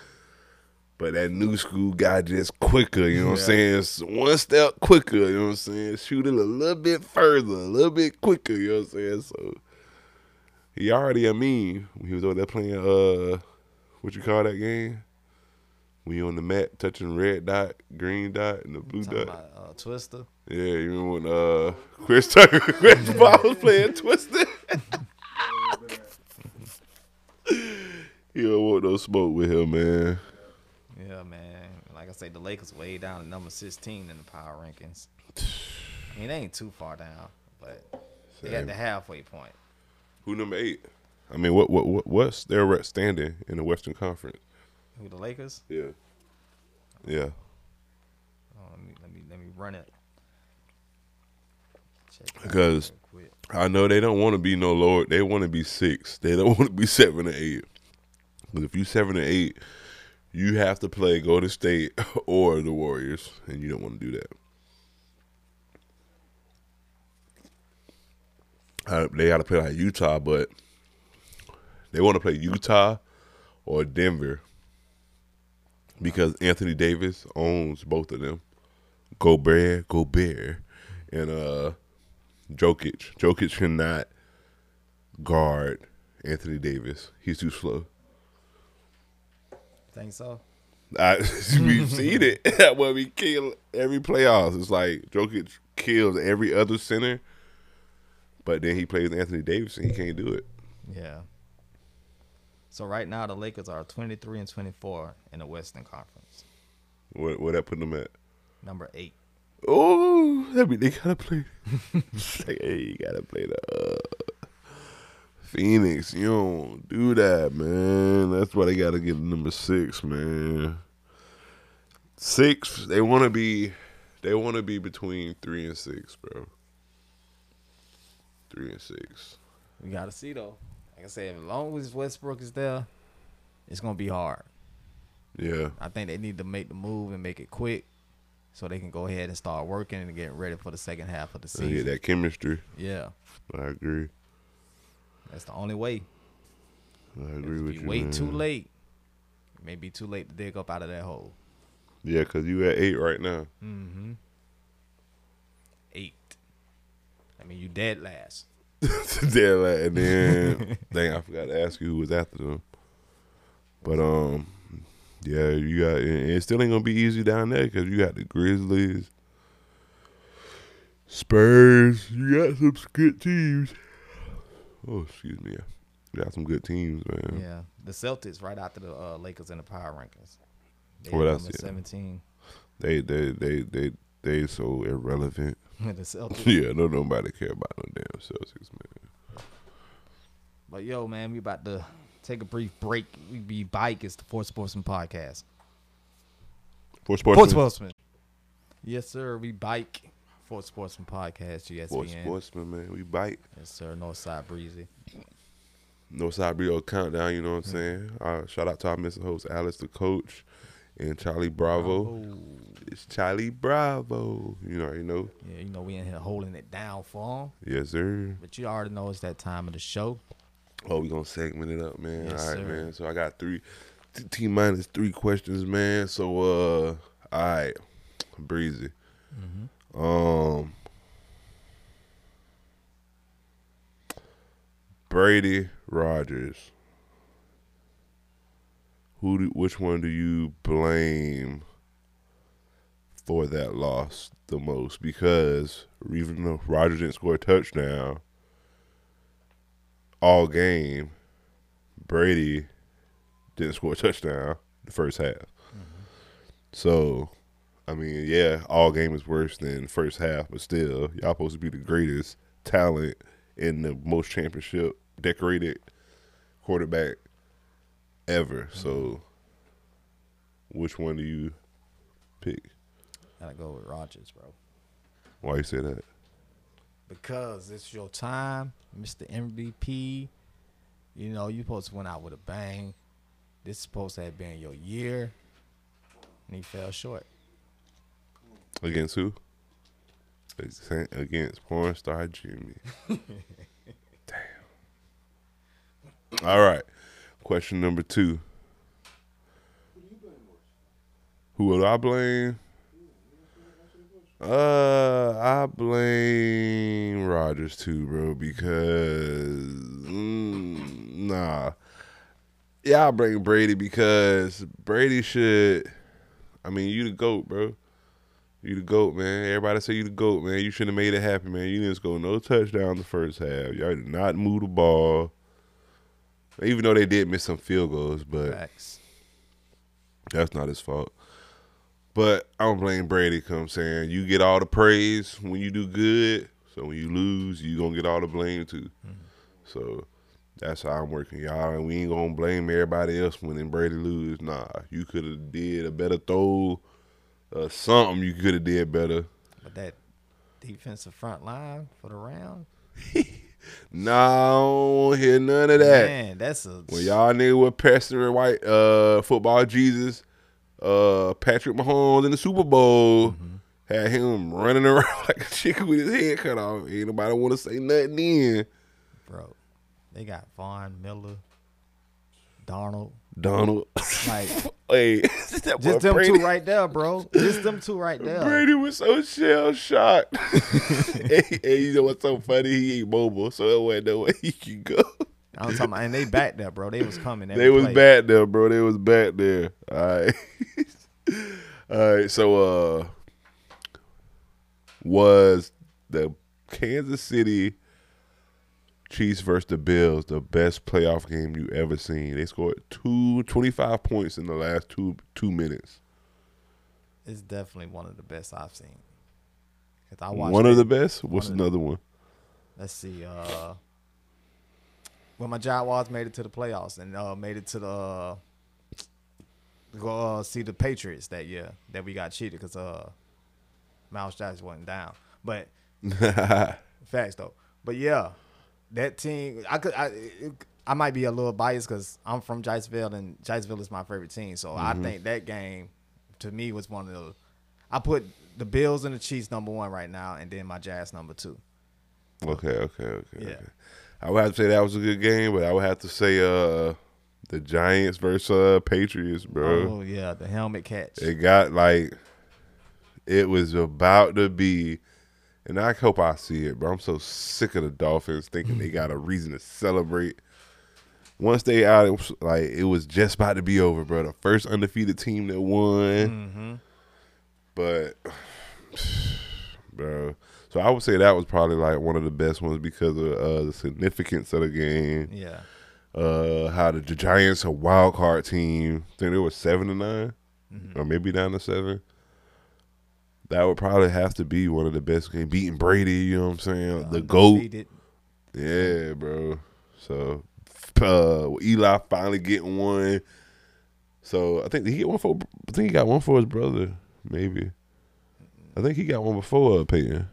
but that new school guy just quicker. You know what I'm saying? One step quicker. You know what I'm saying? Shoot it a little bit further, a little bit quicker. You know what I'm saying? So he already a meme when he was over there playing uh, what you call that game? We on the mat touching red dot, green dot, and the blue dot. about uh, Twister. Yeah, you remember when uh Chris Tucker, Chris Paul was playing Twisted? he don't want no smoke with him, man. Yeah, man. Like I say, the Lakers way down at number 16 in the power rankings. I mean, they ain't too far down, but they at the halfway point. Who number eight? I mean, what what what what's their re- standing in the Western Conference? Who the Lakers? Yeah, yeah. Oh, let me let me let me run it. Check Because. I know they don't want to be no lower. They want to be six. They don't want to be seven or eight. Because if you seven or eight, you have to play Golden State or the Warriors, and you don't want to do that. Uh, they got to play like Utah, but they want to play Utah or Denver because Anthony Davis owns both of them. Gobert, Gobert, and uh, Jokic. Jokic cannot guard Anthony Davis. He's too slow. Think so? I, we've seen it when we kill every playoffs. It's like Jokic kills every other center, but then he plays Anthony Davis and he can't do it. Yeah. So right now the Lakers are 23 and 24 in the Western Conference. What where that put them at? Number eight. Oh, that mean they gotta play. like, hey, you gotta play the uh, Phoenix. You don't do that, man. That's why they gotta get number six, man. Six. They want to be. They want to be between three and six, bro. Three and six. We gotta see though. Like I said, as long as Westbrook is there, it's gonna be hard. Yeah, I think they need to make the move and make it quick, so they can go ahead and start working and getting ready for the second half of the season. that chemistry. Yeah, I agree. That's the only way. I agree with you you. wait man. too late, it may be too late to dig up out of that hole. Yeah, cause you at eight right now. Mm-hmm. Eight. I mean, you dead last. Dead last, and then dang, I forgot to ask you who was after them. But um, yeah, you got and it still ain't gonna be easy down there because you got the Grizzlies, Spurs. You got some good teams. Oh, excuse me. Got some good teams, man. Yeah, the Celtics right after the uh, Lakers in the power rankings. They What else, yeah? Seventeen. They they they they they so irrelevant. the Celtics. yeah, no nobody care about no damn Celtics, man. But yo, man, we about to take a brief break. We be bike. It's the Four Sportsman podcast. Four sports, Sportsman. Yes, sir. We bike. Four Sportsman podcast. GSPN. sportsmen, man, we bite. Yes, sir. Northside Breezy. No side Brio countdown, you know what I'm saying? Uh, shout out to our Mr. Host, Alice the coach, and Charlie Bravo. It's Charlie Bravo. You know, you know. Yeah, you know we in here holding it down for him. Yes, sir. But you already know it's that time of the show. Oh, we gonna segment it up, man. Yes, all right, sir. man. So I got three t- T minus three questions, man. So uh all right. Breezy. Mm-hmm. Um Brady Rodgers. Who do, which one do you blame for that loss the most? Because even though Rodgers didn't score a touchdown all game, Brady didn't score a touchdown the first half. So, I mean, yeah, all game is worse than first half, but still, y'all supposed to be the greatest talent in the most championship decorated quarterback ever. So, which one do you pick? Gotta go with Rodgers, bro. Why you say that? Because it's your time, Mr. MVP. You know, you supposed to went out with a bang. This is supposed to have been your year. And he fell short. Against who? Against- porn star Jimmy. Damn. All right. Question number two. Who would I blame? Uh, I blame Rodgers too, bro, because mm, nah, Yeah, I blame Brady because Brady should. I mean, you the goat, bro. You the goat, man. Everybody say you the goat, man. You shouldn't have made it happen, man. You didn't score no touchdown the first half. Y'all did not move the ball. Even though they did miss some field goals, but Facts. that's not his fault. But I don't blame Brady. Come saying you get all the praise when you do good. So when you lose, you gonna get all the blame too. Mm-hmm. So that's how I'm working, y'all. And we ain't gonna blame everybody else when Brady lose. Nah, you could have did a better throw, uh, something you could have did better. But that defensive front line for the round, Nah, I don't hear none of that. man, that's a When y'all nigga were pestering white uh football Jesus, uh Patrick Mahomes in the Super Bowl, had him running around like a chicken with his head cut off. Ain't nobody want to say nothing then. bro. They got Von Miller, Darnold, Donald, like hey, just them Brady, two right there, bro. Just them two right there. Brady was so shell shocked. hey, hey, you know what's so funny? He ain't mobile, so there wasn't no way he could go. I'm talking about, and they back there, bro. They was coming. They was play. back there, bro. They was back there. All right. All right. So, uh, was the Kansas City Chiefs versus the Bills the best playoff game you ever seen? They scored two, 25 points in the last two two minutes. It's definitely one of the best I've seen. 'Cause I watched One of the best. What's one of the- another one? Let's see. Uh, when my Jaguars made it to the playoffs and uh, made it to the uh, go uh, see the Patriots that year that we got cheated because uh, Miles Jackson wasn't down. But facts though. But yeah, that team. I could. I, I might be a little biased because I'm from Jiceville and Jiceville is my favorite team. So I think that game to me was one of the. I put the Bills and the Chiefs number one right now, and then my Jags number two. Okay, okay, okay. Yeah. okay. I would have to say that was a good game, but I would have to say uh the Giants versus uh, Patriots, bro. Oh yeah, the helmet catch. It got like it was about to be, and I hope I see it, bro. I'm so sick of the Dolphins thinking they got a reason to celebrate. Once they out, it was like it was just about to be over, bro. The first undefeated team that won, but bro. So I would say that was probably like one of the best ones because of uh, the significance of the game Yeah, uh how the Giants a wild card team. I think they were seven to 9 or maybe down to seven. That would probably have to be one of the best games. Beating Brady, you know what I'm saying? The goat, yeah, bro. So uh, Eli finally getting one. So I think he get one for. I think he got one for his brother. Maybe. I think he got one before uh, Peyton.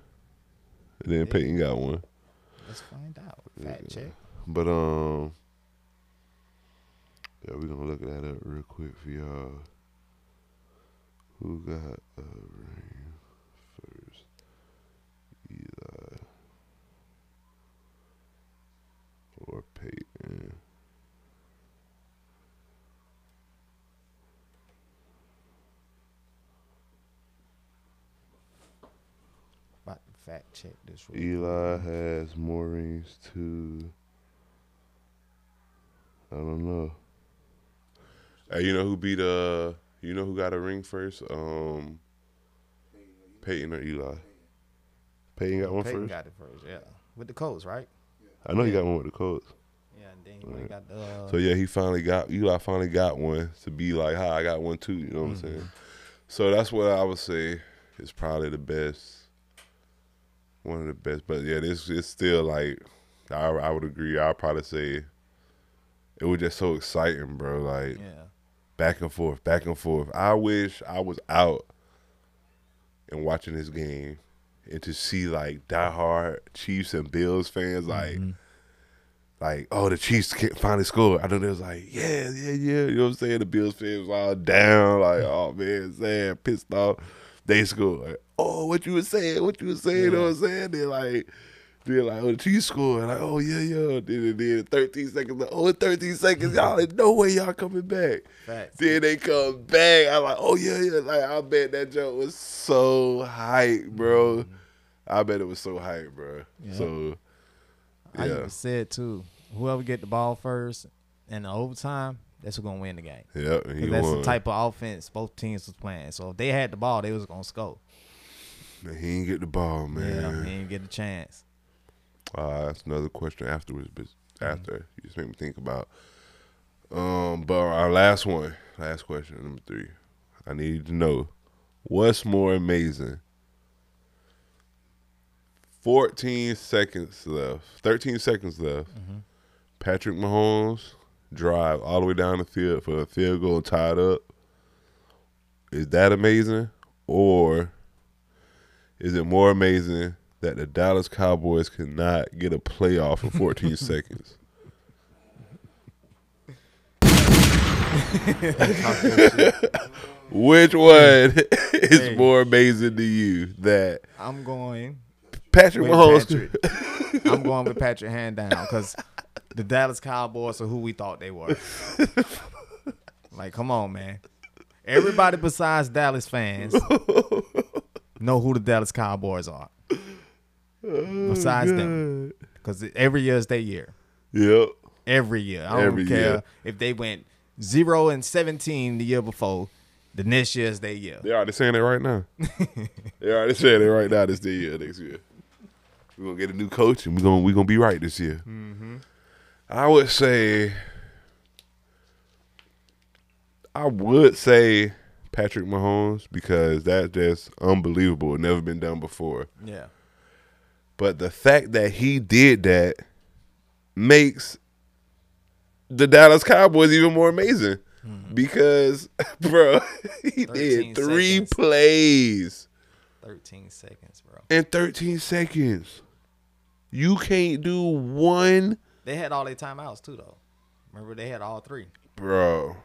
And then Peyton got one. Let's find out. Fact check. But um, yeah, we're gonna look that up real quick for y'all. Who got a ring first? Eli or Peyton? About to fact check this. Eli has more rings too. I don't know. Hey, you know who beat uh? You know who got a ring first? Um, Peyton or Eli? Peyton got one Peyton first. got it first. Yeah, with the Colts, right? I know he got one with the Colts. Yeah, and then he and got the. Uh, So yeah, he finally got Eli finally got one to be like, "Hi, I got one too." You know what I'm Mm-hmm. saying? So that's what I would say is probably the best, one of the best. But yeah, this is still like, I I would agree. I'd probably say it was just so exciting, bro. Like yeah, back and forth, back and forth. I wish I was out and watching this game and to see like diehard Chiefs and Bills fans like mm-hmm. like, oh, the Chiefs can't finally score. I know they was like, yeah, yeah, yeah. You know what I'm saying? The Bills fans was all down, like, mm. oh man, sad, pissed off. They scored. Like, oh, what you was saying? What you was saying? You know what I'm saying? They're like, they're like, oh, the Chiefs scored. Like, oh yeah, yeah. Then then 13 seconds. Like, oh, in 13 seconds, y'all. Like, no way, y'all coming back. Facts. Then they come back. I'm like, oh yeah, yeah. Like, I bet that joke was so hype, bro. Mm-hmm. I bet it was so hype, bro. So. I even said too. Whoever get the ball first in the overtime, that's who gonna win the game. Yep, and he 'Cause that's won. the type of offense both teams was playing. So if they had the ball, they was gonna score. He ain't get the ball, man. Yeah, he didn't get a chance. Uh, that's another question afterwards, but after you just made me think about. Um, but our last one, last question, number three. I need to know what's more amazing. Fourteen seconds left. Thirteen seconds left. Patrick Mahomes drive all the way down the field for a field goal tied up. Is that amazing, or is it more amazing that the Dallas Cowboys cannot get a playoff in 14 seconds? Which one is Hey. more amazing to you? That I'm going Patrick Mahomes. Patrick. I'm going with Patrick hand down because the Dallas Cowboys are who we thought they were. like, come on, man. Everybody besides Dallas fans know who the Dallas Cowboys are. Oh, Besides them, because every year is their year. Yep. Every year, I don't Every care year. if they went zero and seventeen the year before. The next year is their year. They already saying it right now. they already saying it right now. This the year next year. We're gonna get a new coach and we're gonna we gonna be right this year. Mm-hmm. I would say I would say Patrick Mahomes because that's just unbelievable. Never been done before. Yeah, But the fact that he did that makes the Dallas Cowboys even more amazing. Hmm. Because, bro, he did three seconds. plays thirteen seconds, bro. in 13 seconds. You can't do one, They had all their timeouts too, though. Remember, they had all three. bro.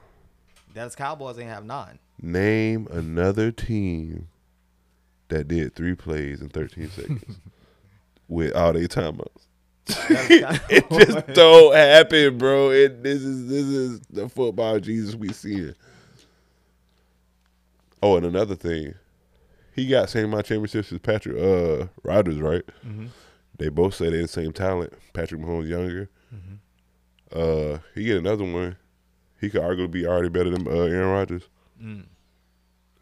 Dallas Cowboys ain't have none. Name another team that did three plays in 13 seconds with all their timeouts. it just don't happen, bro. It this is this is the football Jesus we seeing. Oh, and another thing, he got same amount of championships as Patrick uh Rodgers, right? They both say they're the same talent. Patrick Mahomes younger. Uh, he get another one. He could arguably be already better than uh, Aaron Rodgers.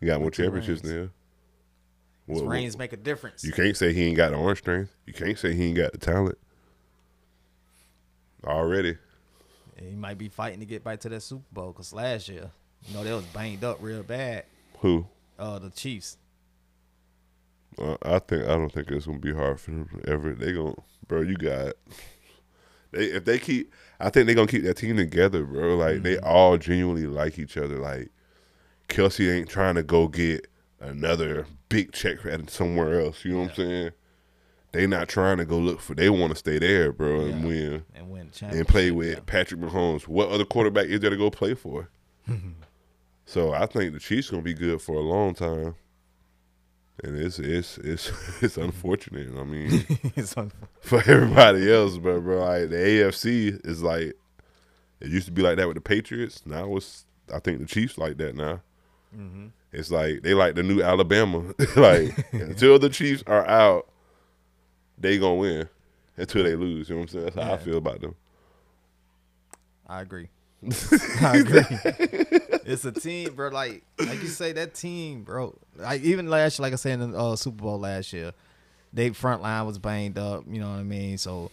He got more With championships than him. His make a difference. you can't say he ain't got the arm strength. You can't say he ain't got the talent. Already. he might be fighting to get back to that Super Bowl because last year, you know, they was banged up real bad. Who? Uh, the Chiefs. Uh, I think I don't think it's gonna be hard for them ever. They gonna, bro. You got. They if they keep, I think they gonna keep that team together, bro. Like they all genuinely like each other. Like Kelce ain't trying to go get another big check at somewhere else. You know what I'm saying? They not trying to go look for. They want to stay there, bro, and Yeah. win And win and play with yeah. Patrick Mahomes. What other quarterback is there to go play for? so I think the Chiefs gonna be good for a long time. And it's it's it's it's unfortunate. I mean, It's un- for everybody else, but bro, like the AFC is like it used to be like that with the Patriots. Now it's I think the Chiefs like that now. It's like they like the new Alabama. like until the Chiefs are out, they gonna win. Until they lose, you know what I'm saying? That's how I feel about them. I agree. I agree. it's a team, bro. Like, like you say, that team, bro. Like even last year, like I said in the uh, Super Bowl last year, they front line was banged up. You know what I mean? So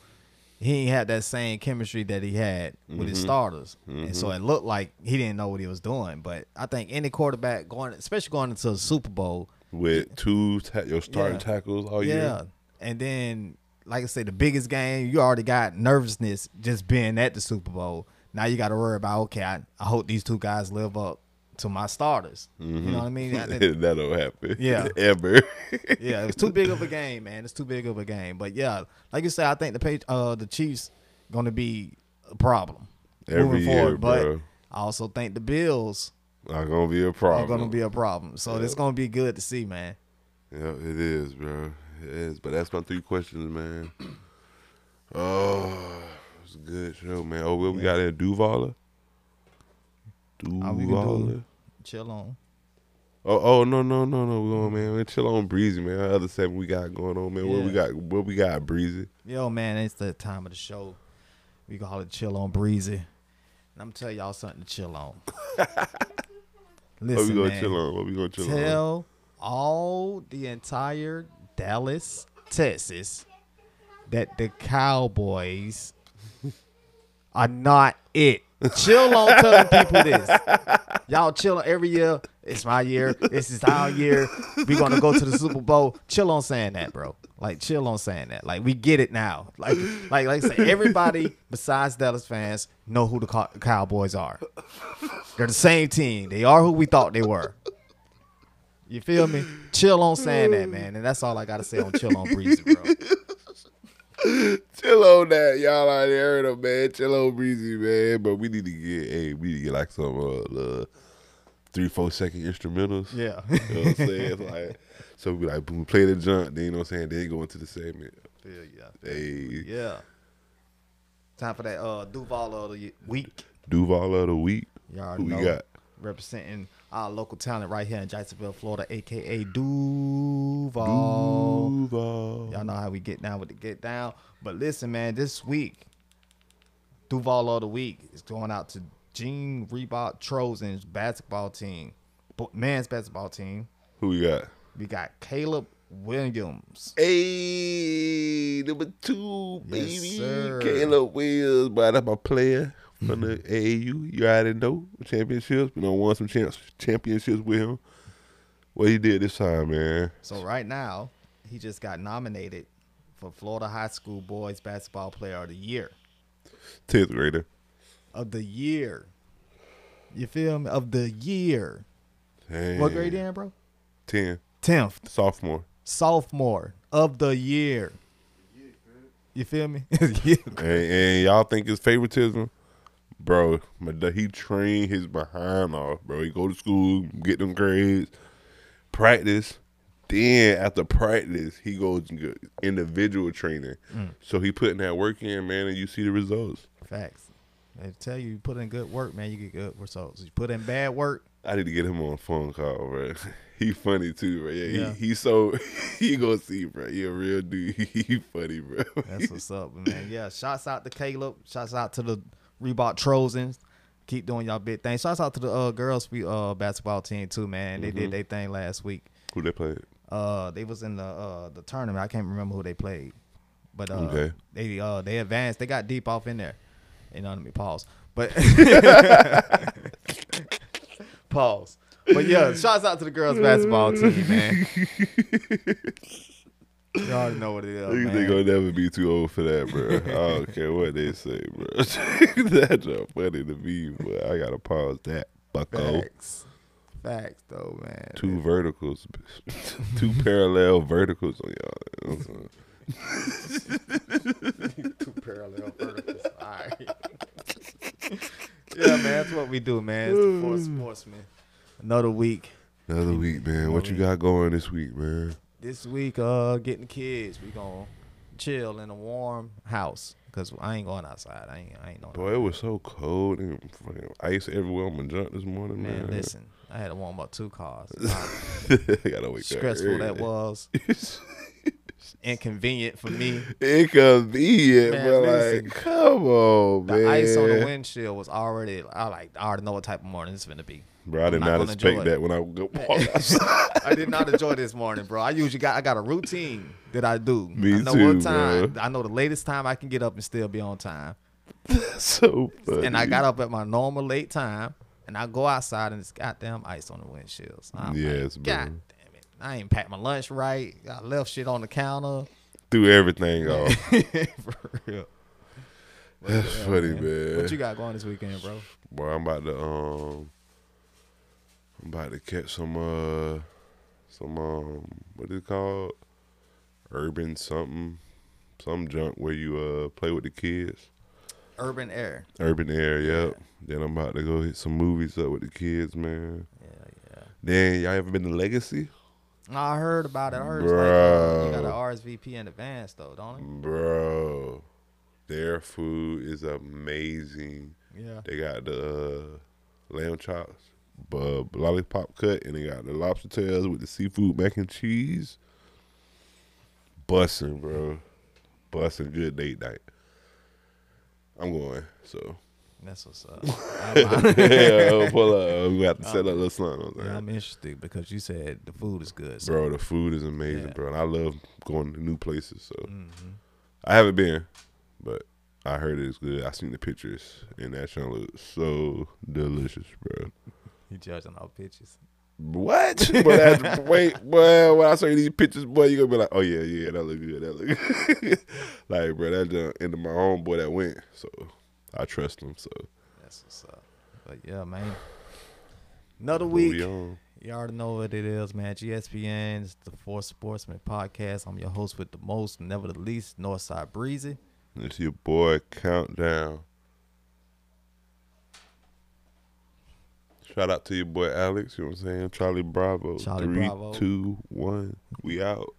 he ain't had that same chemistry that he had with his mm-hmm. starters, and so mm-hmm. it looked like he didn't know what he was doing. But I think any quarterback going, especially going into the Super Bowl, With two ta- your starting Yeah. tackles all yeah. year. Yeah, and then, like I say, the biggest game, you already got nervousness just being at the Super Bowl. Now you got to worry about, okay, I, I hope these two guys live up to my starters. You know what I mean? I think- that don't happen. Yeah. Ever. yeah, it was too big of a game, man. It's too big of a game. But yeah, like you said, I think the page, uh, the Chiefs going to be a problem Every moving year, forward. But bro. I also think the Bills Not gonna be a are problem. going to be a problem. So it's going to be good to see, man. Yeah, it is, bro. It is. But that's my three questions, man. Oh, it's a good show, man. Oh, we got that in All we can Duvaller. do, chill on. Oh, oh no, no, no, no. We're going, man. We chill on Breezy, man. Our other seven we got going on, man. What we got? What we got, Breezy? Yo, man, it's the time of the show. We call it chill on breezy. And I'm gonna tell y'all something to chill on. What we Listen, gonna man. chill on? What we gonna chill on? Tell all the entire Dallas, Texas, that the Cowboys are not it. Chill on telling people this. Y'all chill every year. It's my year. This is our year. we gonna go to the Super Bowl. Chill on saying that, bro. Like chill on saying that. Like we get it now. Like like like I say, everybody besides Dallas fans know who the Cow- Cowboys are. They're the same team. They are who we thought they were. You feel me? Chill on saying that, man. And that's all I gotta say on chill on breezy, bro. On that, y'all already heard him, man. Chill on breezy, man. But we need to get, hey, we need to get like some uh, uh three, four second instrumentals. Yeah. You know what I'm saying? like, so we like boom, play the jump, then you know what I'm saying? Then go into the segment. Yeah, ya. Hey, Yeah. Time for that uh Duval of the week. Duval of the week. Y'all Who we got? Representing our local talent right here in Jacksonville, Florida, aka Duval. Duval. Y'all know how we get down with the get down. But listen, man, this week, Duval of the week is going out to Jean Ribault Trojan's basketball team, men's basketball team. Who we got? We got Caleb Williams. Hey, number two, Yes, baby. sir. Caleb Wills, but that's my player from the mm-hmm. AAU. You already know championships. We done won some champs, championships with him. What he did this time, man. So right now, he just got nominated for Florida High School Boys Basketball Player of the Year. Tenth grader. Of the year. You feel me? Of the year. Dang. What grade in, bro? Ten. Tenth. Sophomore. Sophomore of the year. You feel me? yeah. And, and y'all think it's favoritism? Bro, my da- he trained his behind off, bro. He go to school, get them grades, practice. Then after practice, he goes individual training. Mm. So he putting that work in, man, and you see the results. Facts. They tell you, you put in good work, man, you get good results. You put in bad work, I need to get him on a phone call, bro. He funny too, bro. Yeah, Yeah. He, he's so he gonna see, bro. He a real dude. He funny, bro. That's what's up, man. Yeah, shouts out to Caleb. Shouts out to the Ribault Trojans. Keep doing y'all big thing. Shouts out to the uh, girls uh, basketball team too, man. They did their thing last week. Who they played? Uh, they was in the uh, the tournament. I can't remember who they played, but uh, Okay. they uh, they advanced. They got deep off in there. You know, let me pause. But pause. But yeah, shouts out to the girls basketball team, man. you already know what it is, Niggas man. ain't gonna never be too old for that, bro. I don't care what they say, bro. That's just funny to me, but I gotta pause that. Bucko. Facts. Facts, though, man. Two verticals, two parallel verticals on y'all. You know what I'm saying? Two parallel verticals. All right. yeah, man. That's what we do, man. It's the Fourth Sportsman. Another week. Another week, man. What you got going this week, man? This week, uh, getting the kids. We gonna chill in a warm house because I ain't going outside. I ain't. I ain't no. Boy, it was so cold and fucking ice everywhere on my junk this morning, man. man, listen. I had to warm up two cars. I gotta wake Stressful that was. Inconvenient for me. Inconvenient, Man, but listen. like, come on, The man. The ice on the windshield was already. I like. I already know what type of morning it's gonna be. Bro, I did not not, expect that when I go walk outside. I did not enjoy this morning, bro. I usually got I got a routine that I do. Me I know too, what time. bro. I know the latest time I can get up and still be on time. so funny. And I got up at my normal late time, and I go outside and it's goddamn ice on the windshields. I'm Yes, like, bro. God! I ain't packed my lunch right. I left shit on the counter. threw everything off. For real. But, That's yeah, funny, man. What you got going this weekend, bro? Boy, I'm about to um, I'm about to catch some uh, some um, what is it called? Urban something, some junk where you uh play with the kids. Urban Air. Urban Air, yep. Then I'm about to go hit some movies up with the kids, man. Yeah, yeah. Then y'all ever been to Legacy? I heard about it. I heard it's like, uh, you got an RSVP in advance though, don't it? Bro, their food is amazing. Yeah. They got the uh, lamb chops, bub lollipop cut, and they got the lobster tails with the seafood mac and cheese. Bussin', bro. Bussin' good date night. I'm going. So That's what's up. yeah, pull up. We got to set up a little something. on Yeah. I'm interested because you said the food is good. So. Bro, the food is amazing, Yeah. bro. And I love going to new places. So Mhm. I haven't been, but I heard it's good. I seen the pictures, and that shit looks so delicious, bro. You judging all pictures. What? but that's, wait, boy, when I show you these pictures, boy, you gonna be like, oh yeah, yeah, that look good, that look good. like, bro, that's the end of my homeboy that went, so I trust him. So That's what's up. But yeah, man. Another week. we. You already know what it is, man. GSPN is the Four Sportsman podcast. I'm your host with the most, never the least, Northside Breezy. It's your boy Countdown. Shout out to your boy Alex. You know what I'm saying? Charlie Bravo. Charlie Three, Bravo. two, one. We out.